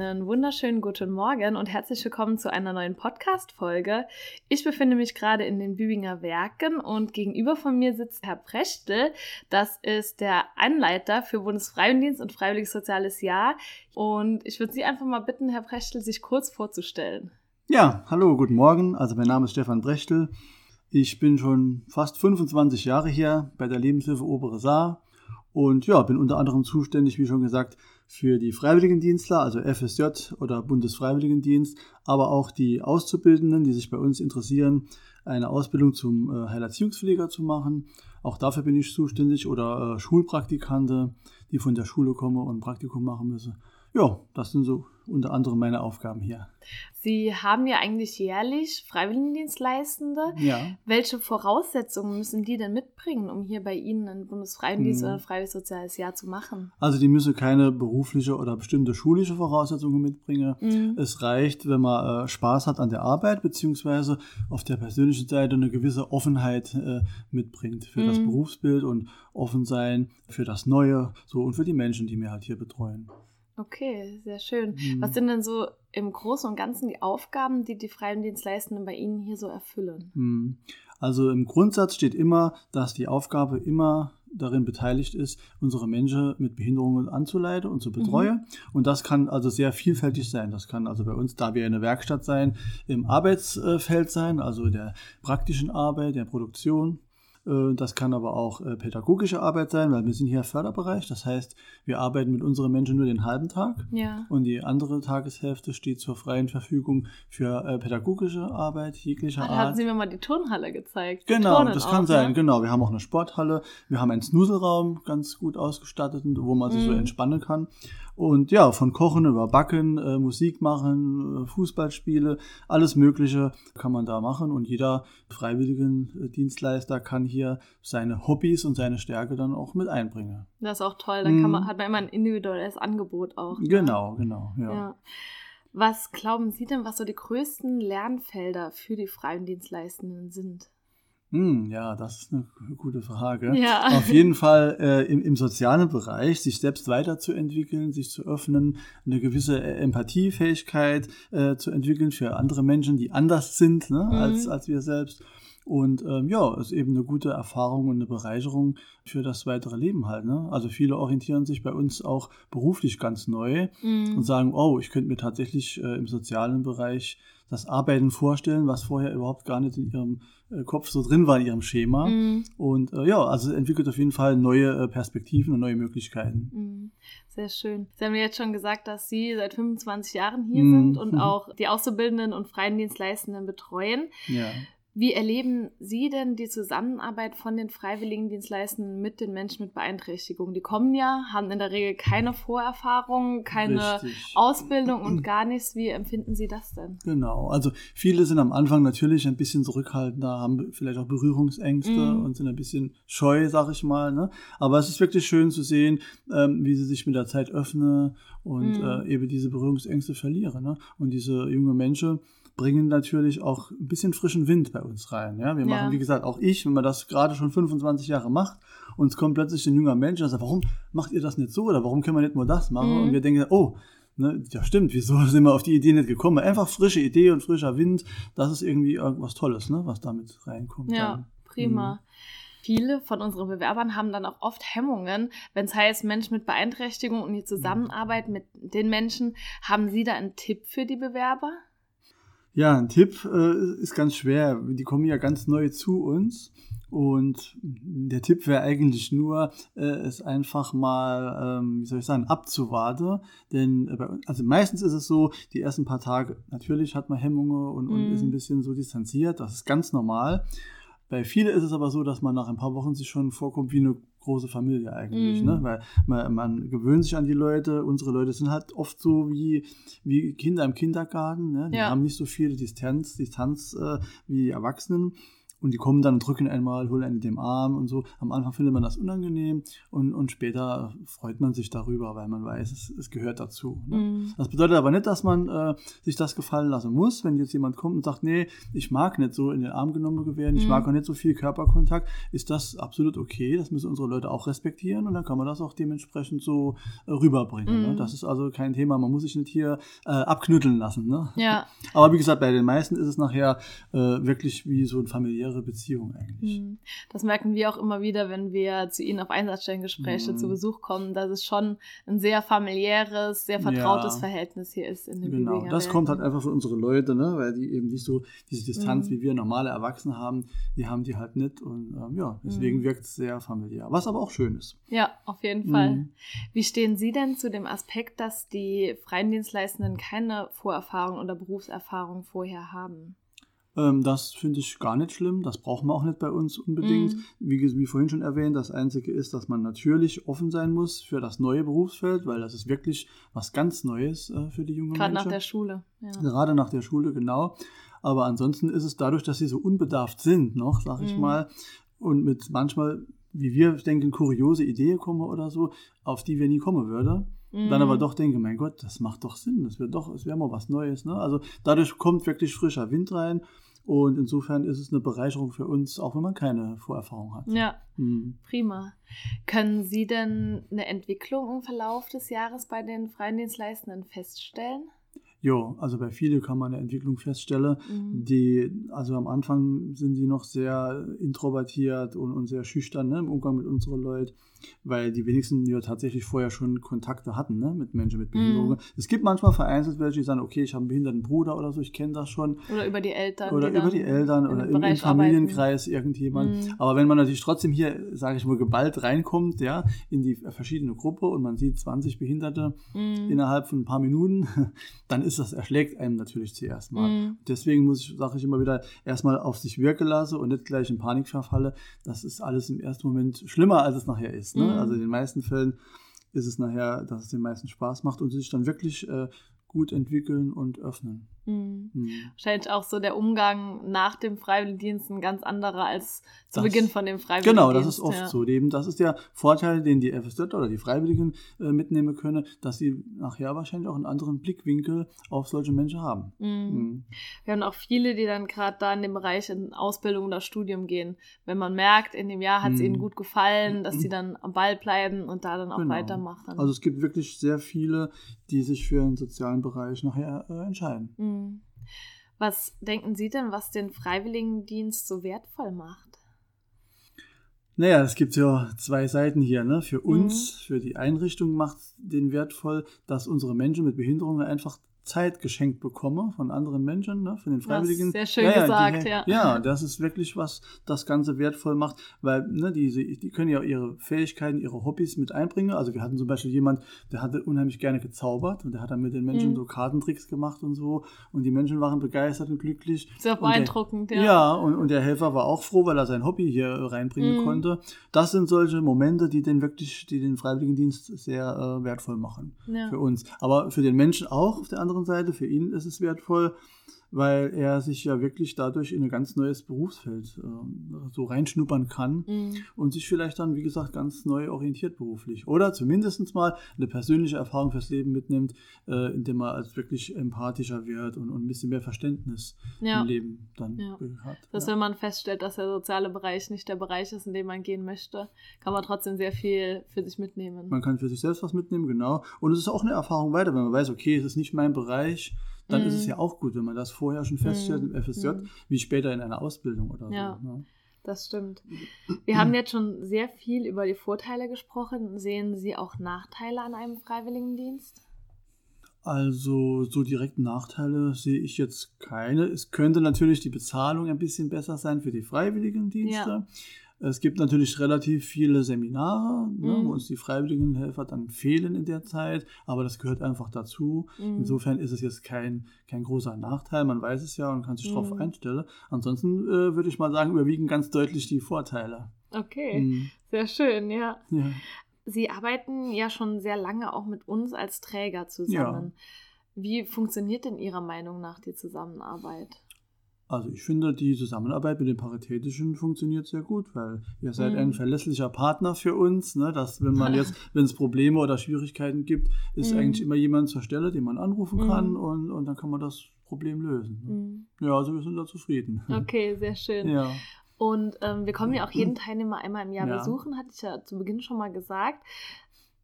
Einen wunderschönen guten Morgen und herzlich willkommen zu einer neuen Podcast-Folge. Ich befinde mich gerade in den Bübinger Werken und gegenüber von mir sitzt Herr Prechtel. Das ist der Anleiter für Bundesfreiwilligendienst und Freiwilliges Soziales Jahr. Und ich würde Sie einfach mal bitten, Herr Prechtel, sich kurz vorzustellen. Ja, hallo, guten Morgen. Also mein Name ist Stefan Brechtel. Ich bin schon fast 25 Jahre hier bei der Lebenshilfe Obere Saar und ja, bin unter anderem zuständig, wie schon gesagt, für die Freiwilligendienstler, also FSJ oder Bundesfreiwilligendienst, aber auch die Auszubildenden, die sich bei uns interessieren, eine Ausbildung zum äh, Heilerziehungspfleger zu machen. Auch dafür bin ich zuständig oder äh, Schulpraktikante, die von der Schule kommen und ein Praktikum machen müssen. Ja, das sind so unter anderem meine Aufgaben hier. Sie haben ja eigentlich jährlich Freiwilligendienstleistende. Ja. Welche Voraussetzungen müssen die denn mitbringen, um hier bei Ihnen ein Bundesfreiwilligendienst Mhm. oder ein Freiwilliges Soziales Jahr zu machen? Also die müssen keine berufliche oder bestimmte schulische Voraussetzungen mitbringen. Mhm. Es reicht, wenn man äh, Spaß hat an der Arbeit, beziehungsweise auf der persönlichen Seite eine gewisse Offenheit äh, mitbringt für das Mhm. Berufsbild und offen sein für das Neue so und für die Menschen, die wir halt hier betreuen. Okay, sehr schön. Mhm. Was sind denn so im Großen und Ganzen die Aufgaben, die die Freiwilligendienstleistenden bei Ihnen hier so erfüllen? Hm. Also im Grundsatz steht immer, dass die Aufgabe immer darin beteiligt ist, unsere Menschen mit Behinderungen anzuleiten und zu betreuen. Und das kann also sehr vielfältig sein. Das kann also bei uns, da wir eine Werkstatt sein, im Arbeitsfeld sein, also der praktischen Arbeit, der Produktion. Äh, Das kann aber auch äh, pädagogische Arbeit sein, weil wir sind hier Förderbereich. Das heißt, wir arbeiten mit unseren Menschen nur den halben Tag. Ja. Und die andere Tageshälfte steht zur freien Verfügung für äh, pädagogische Arbeit jeglicher Da hatten Art. Sie mir mal die Turnhalle gezeigt. Genau, turnen das auch, kann sein. Ne? Genau, wir haben auch eine Sporthalle, wir haben einen Snuselraum, ganz gut ausgestattet, wo man sich so Mhm. entspannen kann. Und ja, von Kochen über Backen, äh, Musik machen, äh, Fußballspiele, alles Mögliche kann man da machen. Und jeder Freiwilligendienstleister kann hier seine Hobbys und seine Stärke dann auch mit einbringen. Das ist auch toll. Dann kann Mhm. man, hat man immer ein individuelles Angebot auch. ne? Genau, genau, ja. Ja. Was glauben Sie denn, was so die größten Lernfelder für die Freiwilligendienstleistenden sind? Hm, ja, das ist eine gute Frage. Ja. Auf jeden Fall äh, im, im sozialen Bereich, sich selbst weiterzuentwickeln, sich zu öffnen, eine gewisse äh, Empathiefähigkeit äh, zu entwickeln für andere Menschen, die anders sind ne, Mhm. als, als wir selbst. Und ähm, ja, ist eben eine gute Erfahrung und eine Bereicherung für das weitere Leben halt. Ne? Also viele orientieren sich bei uns auch beruflich ganz neu Mhm. und sagen, oh, ich könnte mir tatsächlich äh, im sozialen Bereich das Arbeiten vorstellen, was vorher überhaupt gar nicht in ihrem äh, Kopf so drin war, in ihrem Schema. Mhm. Und äh, ja, also entwickelt auf jeden Fall neue äh, Perspektiven und neue Möglichkeiten. Mhm. Sehr schön. Sie haben ja jetzt schon gesagt, dass Sie seit 25 Jahren hier Mhm. sind und auch die Auszubildenden und Freiwilligendienstleistenden betreuen. Ja. Wie erleben Sie denn die Zusammenarbeit von den Freiwilligendienstleistenden mit den Menschen mit Beeinträchtigung? Die kommen ja, haben in der Regel keine Vorerfahrung, keine Richtig. Ausbildung und gar nichts. Wie empfinden Sie das denn? Genau, also viele sind am Anfang natürlich ein bisschen zurückhaltender, haben vielleicht auch Berührungsängste Mhm. und sind ein bisschen scheu, sag ich mal. Ne? Aber es ist wirklich schön zu sehen, ähm, wie sie sich mit der Zeit öffnen und Mhm. äh, eben diese Berührungsängste verlieren. Ne? Und diese junge Menschen bringen natürlich auch ein bisschen frischen Wind bei uns rein. Ja? Wir machen, Ja. wie gesagt, auch ich, wenn man das gerade schon 25 Jahre macht und es kommt plötzlich ein junger Mensch und sagt, warum macht ihr das nicht so oder warum können wir nicht nur das machen? Mhm. Und wir denken, oh, Ne, ja, stimmt. Wieso sind wir auf die Idee nicht gekommen? Einfach frische Idee und frischer Wind. Das ist irgendwie irgendwas Tolles, ne, was damit reinkommt. Ja, dann. prima. Mhm. Viele von unseren Bewerbern haben dann auch oft Hemmungen, wenn es heißt Mensch mit Beeinträchtigung und die Zusammenarbeit mit den Menschen. Haben Sie da einen Tipp für die Bewerber? Ja, ein Tipp äh, ist ganz schwer. Die kommen ja ganz neu zu uns. Und der Tipp wäre eigentlich nur, äh, es einfach mal, ähm, wie soll ich sagen, abzuwarten. Denn äh, bei uns- also meistens ist es so, die ersten paar Tage, natürlich hat man Hemmungen und, und Mhm. ist ein bisschen so distanziert. Das ist ganz normal. Bei vielen ist es aber so, dass man nach ein paar Wochen sich schon vorkommt wie eine große Familie eigentlich, Mhm. ne? Weil man, man gewöhnt sich an die Leute. Unsere Leute sind halt oft so wie, wie Kinder im Kindergarten, ne? Die Ja. haben nicht so viel Distanz, Distanz äh, wie die Erwachsenen. Und die kommen dann und drücken einmal, holen einen in den Arm und so. Am Anfang findet man das unangenehm und, und später freut man sich darüber, weil man weiß, es, es gehört dazu. Ne? Mhm. Das bedeutet aber nicht, dass man äh, sich das gefallen lassen muss, wenn jetzt jemand kommt und sagt, nee, ich mag nicht so in den Arm genommen werden, ich mhm. mag auch nicht so viel Körperkontakt, ist das absolut okay. Das müssen unsere Leute auch respektieren und dann kann man das auch dementsprechend so äh, rüberbringen. Ne? Mhm. Ne? Das ist also kein Thema, man muss sich nicht hier äh, abknütteln lassen. Ne? Ja. Aber wie gesagt, bei den meisten ist es nachher äh, wirklich wie so ein familiäres familiäre Beziehung eigentlich. Hm. Das merken wir auch immer wieder, wenn wir zu Ihnen auf Einsatzstellengespräche mhm. zu Besuch kommen, dass es schon ein sehr familiäres, sehr vertrautes ja. Verhältnis hier ist in dem Genau, das kommt halt einfach von unseren Leuten, ne? weil die eben nicht so diese Distanz, mhm. wie wir normale Erwachsene haben, die haben die halt nicht und ähm, ja, deswegen mhm. wirkt es sehr familiär, was aber auch schön ist. Ja, auf jeden Fall. Mhm. Wie stehen Sie denn zu dem Aspekt, dass die Freiendienstleistenden keine Vorerfahrung oder Berufserfahrung vorher haben? Ähm, das finde ich gar nicht schlimm. Das brauchen wir auch nicht bei uns unbedingt. Mhm. Wie, wie, vorhin schon erwähnt, das Einzige ist, dass man natürlich offen sein muss für das neue Berufsfeld, weil das ist wirklich was ganz Neues äh, für die jungen Gerade Menschen. Gerade nach der Schule. Ja. Gerade nach der Schule, genau. Aber ansonsten ist es dadurch, dass sie so unbedarft sind, noch, sag ich mhm. mal, und mit manchmal, wie wir denken, kuriose Ideen kommen oder so, auf die wir nie kommen würden dann aber mhm. doch denke, mein Gott, das macht doch Sinn, das wird doch, es wäre mal was Neues. Ne? Also dadurch kommt wirklich frischer Wind rein und insofern ist es eine Bereicherung für uns, auch wenn man keine Vorerfahrung hat. Ja, mhm. prima. Können Sie denn eine Entwicklung im Verlauf des Jahres bei den freien Dienstleistenden feststellen? Ja, also bei vielen kann man eine Entwicklung feststellen. Mhm. Die, also am Anfang sind die noch sehr introvertiert und, und sehr schüchtern ne, im Umgang mit unseren Leuten weil die wenigsten ja tatsächlich vorher schon Kontakte hatten ne, mit Menschen mit Behinderungen. Mm. Es gibt manchmal vereinzelt welche, die sagen, okay, ich habe einen behinderten Bruder oder so, ich kenne das schon. Oder über die Eltern. Oder die über die Eltern oder im, im Familienkreis arbeiten. irgendjemand. Mm. Aber wenn man natürlich trotzdem hier, sage ich mal, geballt reinkommt, ja, in die verschiedene Gruppe und man sieht 20 Behinderte mm. innerhalb von ein paar Minuten, dann ist das, erschlägt einem natürlich zuerst mal. Mm. Deswegen muss ich, sage ich immer wieder, erstmal auf sich wirken lassen und nicht gleich in Panik verfalle. Das ist alles im ersten Moment schlimmer, als es nachher ist ist. Ne? Also mhm. Also in den meisten Fällen ist es nachher, dass es den meisten Spaß macht und sich dann wirklich äh, gut entwickeln und öffnen. Mhm. Mhm. Wahrscheinlich auch so der Umgang nach dem Freiwilligendienst ein ganz anderer als zu das, Beginn von dem Freiwilligendienst. Genau, das ist oft ja. so. Eben, das ist der Vorteil, den die FSJ oder die Freiwilligen äh, mitnehmen können, dass sie nachher wahrscheinlich auch einen anderen Blickwinkel auf solche Menschen haben. Mhm. mhm. Wir haben auch viele, die dann gerade da in dem Bereich in Ausbildung oder Studium gehen. Wenn man merkt, in dem Jahr hat es ihnen mhm. gut gefallen, dass sie dann am Ball bleiben und da dann auch genau. weitermachen. Also es gibt wirklich sehr viele, die sich für einen sozialen Bereich nachher äh, entscheiden. Mhm. Was denken Sie denn, was den Freiwilligendienst so wertvoll macht? Naja, es gibt ja zwei Seiten hier. Ne? Für uns, mhm. für die Einrichtung macht den wertvoll, dass unsere Menschen mit Behinderungen einfach Zeit geschenkt bekomme von anderen Menschen, ne, von den Freiwilligen. Sehr schön ja, gesagt, die, ja. Ja, das ist wirklich was das Ganze wertvoll macht, weil ne, die, die können ja ihre Fähigkeiten, ihre Hobbys mit einbringen. Also wir hatten zum Beispiel jemand, der hatte unheimlich gerne gezaubert und der hat dann mit den Menschen mhm. so Kartentricks gemacht und so und die Menschen waren begeistert und glücklich. Sehr beeindruckend, ja. Ja, und, und der Helfer war auch froh, weil er sein Hobby hier reinbringen mhm. konnte. Das sind solche Momente, die den wirklich, die den Freiwilligendienst sehr äh, wertvoll machen ja. für uns. Aber für den Menschen auch auf der anderen anderen Seite, für ihn ist es wertvoll, weil er sich ja wirklich dadurch in ein ganz neues Berufsfeld äh, so reinschnuppern kann mhm. und sich vielleicht dann, wie gesagt, ganz neu orientiert beruflich. Oder zumindest mal eine persönliche Erfahrung fürs Leben mitnimmt, äh, indem er als wirklich empathischer wird und, und ein bisschen mehr Verständnis ja. im Leben dann ja. hat. Dass ja. wenn man feststellt, dass der soziale Bereich nicht der Bereich ist, in dem man gehen möchte, kann man trotzdem sehr viel für sich mitnehmen. Man kann für sich selbst was mitnehmen, genau. Und es ist auch eine Erfahrung weiter, wenn man weiß, okay, es ist nicht mein Bereich, dann mhm. ist es mhm. ja auch gut, wenn man das vorher schon feststellt mhm. im FSJ, mhm. wie später in einer Ausbildung oder ja. so. Ne? Das stimmt. Wir haben jetzt schon sehr viel über die Vorteile gesprochen. Sehen Sie auch Nachteile an einem Freiwilligendienst? Also so direkte Nachteile sehe ich jetzt keine. Es könnte natürlich die Bezahlung ein bisschen besser sein für die Freiwilligendienste. Ja. Es gibt natürlich relativ viele Seminare, ne, mhm. wo uns die Freiwilligenhelfer dann fehlen in der Zeit, aber das gehört einfach dazu. Mhm. Insofern ist es jetzt kein, kein großer Nachteil, man weiß es ja und kann sich mhm. darauf einstellen. Ansonsten äh, würde ich mal sagen, überwiegen ganz deutlich die Vorteile. Okay, mhm. sehr schön, ja. ja. Sie arbeiten ja schon sehr lange auch mit uns als Träger zusammen. Ja. Wie funktioniert denn Ihrer Meinung nach die Zusammenarbeit? Also ich finde, die Zusammenarbeit mit den Paritätischen funktioniert sehr gut, weil ihr seid Mhm. ein verlässlicher Partner für uns. Ne? Dass, wenn man jetzt, wenn es Probleme oder Schwierigkeiten gibt, ist Mhm. eigentlich immer jemand zur Stelle, den man anrufen kann Mhm. und, und dann kann man das Problem lösen. Ne? Mhm. Ja, also wir sind da zufrieden. Okay, sehr schön. Ja. Und ähm, wir kommen ja auch jeden Teilnehmer einmal im Jahr Ja. besuchen, hatte ich ja zu Beginn schon mal gesagt.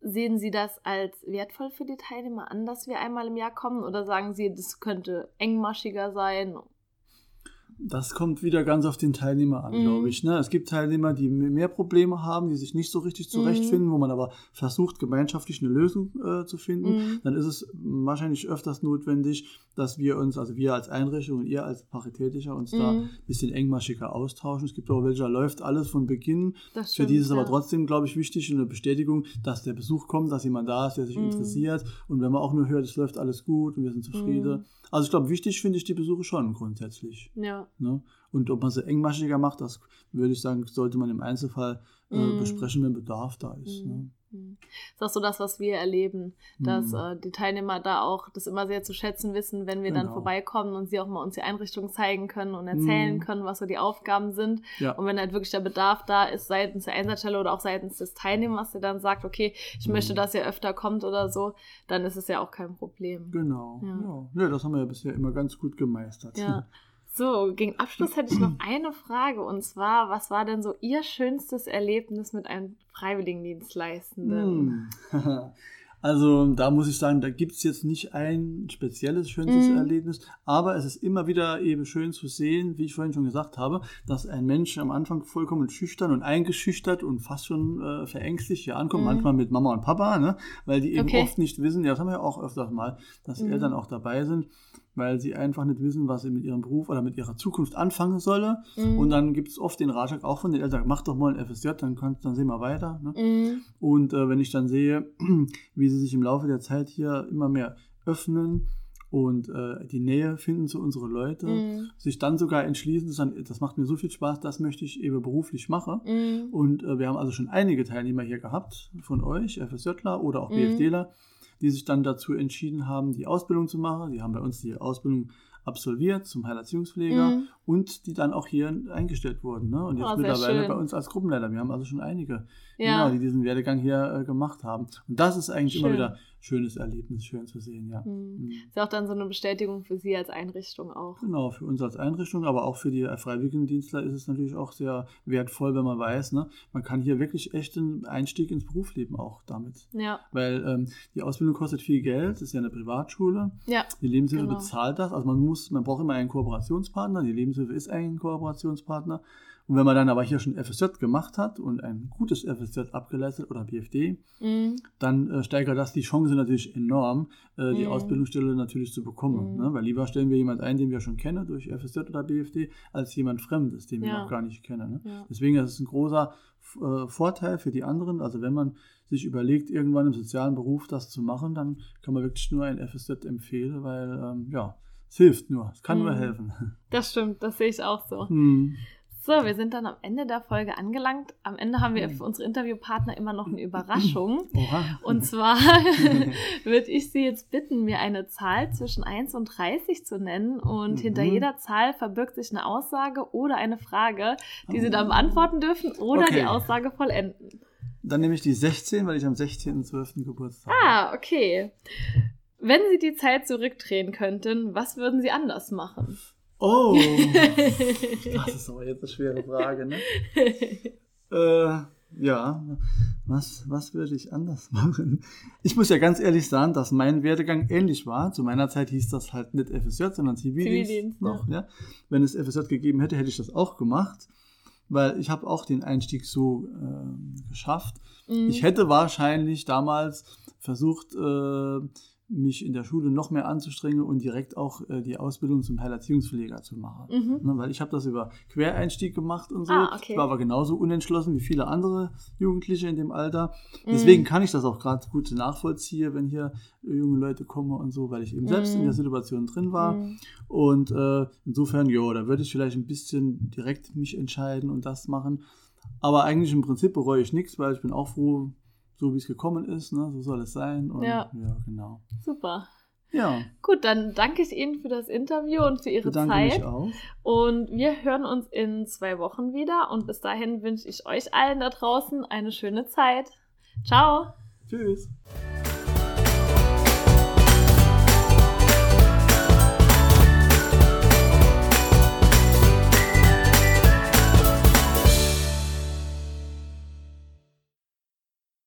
Sehen Sie das als wertvoll für die Teilnehmer an, dass wir einmal im Jahr kommen? Oder sagen Sie, das könnte engmaschiger sein? Das kommt wieder ganz auf den Teilnehmer an, Mhm. glaube ich. Ne? Es gibt Teilnehmer, die mehr Probleme haben, die sich nicht so richtig zurechtfinden, wo man aber versucht, gemeinschaftlich eine Lösung äh, zu finden. Mhm. Dann ist es wahrscheinlich öfters notwendig, dass wir uns, also wir als Einrichtung und ihr als Paritätischer, uns da Mhm. ein bisschen engmaschiger austauschen. Es gibt auch welche, da läuft alles von Beginn. Das Für stimmt, die ist es aber ja. trotzdem, glaube ich, wichtig, eine Bestätigung, dass der Besuch kommt, dass jemand da ist, der sich Mhm. interessiert. Und wenn man auch nur hört, es läuft alles gut und wir sind zufrieden. Also ich glaube, wichtig finde ich die Besuche schon grundsätzlich. Ja. Ne? Und ob man sie engmaschiger macht, das würde ich sagen, sollte man im Einzelfall äh, Mhm. besprechen, wenn Bedarf da ist. Mhm. Ne? Das ist auch so das, was wir erleben, dass Mhm. äh, die Teilnehmer da auch das immer sehr zu schätzen wissen, wenn wir dann Genau. vorbeikommen und sie auch mal uns die Einrichtung zeigen können und erzählen Mhm. können, was so die Aufgaben sind. Ja. Und wenn halt wirklich der Bedarf da ist, seitens der Einsatzstelle oder auch seitens des Teilnehmers, der dann sagt, okay, ich Mhm. möchte, dass ihr öfter kommt oder so, dann ist es ja auch kein Problem. Genau. Ja. Ja. Ja. das haben wir ja bisher immer ganz gut gemeistert. Ja. So, gegen Abschluss hätte ich noch eine Frage und zwar, was war denn so Ihr schönstes Erlebnis mit einem Freiwilligendienstleistenden? Hm. Also da muss ich sagen, da gibt es jetzt nicht ein spezielles schönstes Mhm. Erlebnis, aber es ist immer wieder eben schön zu sehen, wie ich vorhin schon gesagt habe, dass ein Mensch am Anfang vollkommen schüchtern und eingeschüchtert und fast schon äh, verängstigt hier ankommt, Mhm. manchmal mit Mama und Papa, ne? weil die eben Okay. oft nicht wissen, ja das haben wir ja auch öfters mal, dass Mhm. Eltern auch dabei sind, weil sie einfach nicht wissen, was sie mit ihrem Beruf oder mit ihrer Zukunft anfangen solle. Mhm. Und dann gibt es oft den Ratschlag auch von den Eltern, mach doch mal ein FSJ, dann, kannst, dann sehen wir weiter. Ne? Mhm. Und äh, wenn ich dann sehe, wie sie sich im Laufe der Zeit hier immer mehr öffnen und äh, die Nähe finden zu unseren Leuten, Mhm. sich dann sogar entschließen, zu sagen, das macht mir so viel Spaß, das möchte ich eben beruflich machen. Mhm. Und äh, wir haben also schon einige Teilnehmer hier gehabt von euch, FSJler oder auch Mhm. BFDler, die sich dann dazu entschieden haben, die Ausbildung zu machen. Die haben bei uns die Ausbildung absolviert zum Heilerziehungspfleger Mhm. Und die dann auch hier eingestellt wurden. Ne? Und jetzt Oh, mittlerweile schön. bei uns als Gruppenleiter. Wir haben also schon einige, Ja. genau, die diesen Werdegang hier äh, gemacht haben. Und das ist eigentlich immer Schön. wieder ein schönes Erlebnis, schön zu sehen, ja. Mhm. Ist auch dann so eine Bestätigung für Sie als Einrichtung auch. Genau, für uns als Einrichtung, aber auch für die äh, Freiwilligendienstler ist es natürlich auch sehr wertvoll, wenn man weiß, ne, man kann hier wirklich echt einen Einstieg ins Berufsleben auch damit. Ja, Weil ähm, die Ausbildung kostet viel Geld, das ist ja eine Privatschule. ja, Die Lebenshilfe Genau. bezahlt das. Also man muss, man braucht immer einen Kooperationspartner. Die Lebenshilfe ist ein Kooperationspartner. Und wenn man dann aber hier schon FSJ gemacht hat und ein gutes FSJ abgeleistet oder BFD, mhm. dann äh, steigert das die Chance natürlich enorm, äh, die Mhm. Ausbildungsstelle natürlich zu bekommen. Mhm. Ne? Weil lieber stellen wir jemanden ein, den wir schon kennen durch FSJ oder BFD, als jemand Fremdes, den wir Ja. noch gar nicht kennen. Ne? ja. Deswegen ist es ein großer äh, Vorteil für die anderen. Also wenn man sich überlegt, irgendwann im sozialen Beruf das zu machen, dann kann man wirklich nur ein FSJ empfehlen, weil ähm, ja, es hilft nur, es kann nur Mhm. helfen. Das stimmt, das sehe ich auch so. Hm. So, wir sind dann am Ende der Folge angelangt. Am Ende haben wir Mhm. für unsere Interviewpartner immer noch eine Überraschung. Oha. Und zwar würde ich Sie jetzt bitten, mir eine Zahl zwischen 1 und 30 zu nennen. Und Mhm. hinter jeder Zahl verbirgt sich eine Aussage oder eine Frage, die Sie Oh. dann beantworten dürfen oder Okay. die Aussage vollenden. Dann nehme ich die 16, weil ich am 16.12. Geburtstag Ah, okay. Wenn Sie die Zeit zurückdrehen könnten, was würden Sie anders machen? Oh, das ist aber jetzt eine schwere Frage, ne? Äh, ja, was, was würde ich anders machen? Ich muss ja ganz ehrlich sagen, dass mein Werdegang ähnlich war. Zu meiner Zeit hieß das halt nicht FSJ, sondern Zivildienst, Zivildienst, noch. Ja. Wenn es FSJ gegeben hätte, hätte ich das auch gemacht, weil ich habe auch den Einstieg so ähm, geschafft. Mhm. Ich hätte wahrscheinlich damals versucht, äh, mich in der Schule noch mehr anzustrengen und direkt auch äh, die Ausbildung zum Heilerziehungspfleger zu machen. Mhm. Ne, weil ich habe das über Quereinstieg gemacht und so. Ah, okay. Ich war aber genauso unentschlossen wie viele andere Jugendliche in dem Alter. Mhm. Deswegen kann ich das auch gerade gut nachvollziehen, wenn hier äh, junge Leute kommen und so, weil ich eben selbst Mhm. in der Situation drin war. Mhm. Und äh, insofern, ja, da würde ich vielleicht ein bisschen direkt mich entscheiden und das machen. Aber eigentlich im Prinzip bereue ich nichts, weil ich bin auch froh, so wie es gekommen ist, ne? so soll es sein. Und, Ja. ja, genau. Super. Ja. Gut, dann danke ich Ihnen für das Interview und für Ihre Bedanke Zeit. mich auch. Und wir hören uns in zwei Wochen wieder. Und bis dahin wünsche ich euch allen da draußen eine schöne Zeit. Ciao. Tschüss.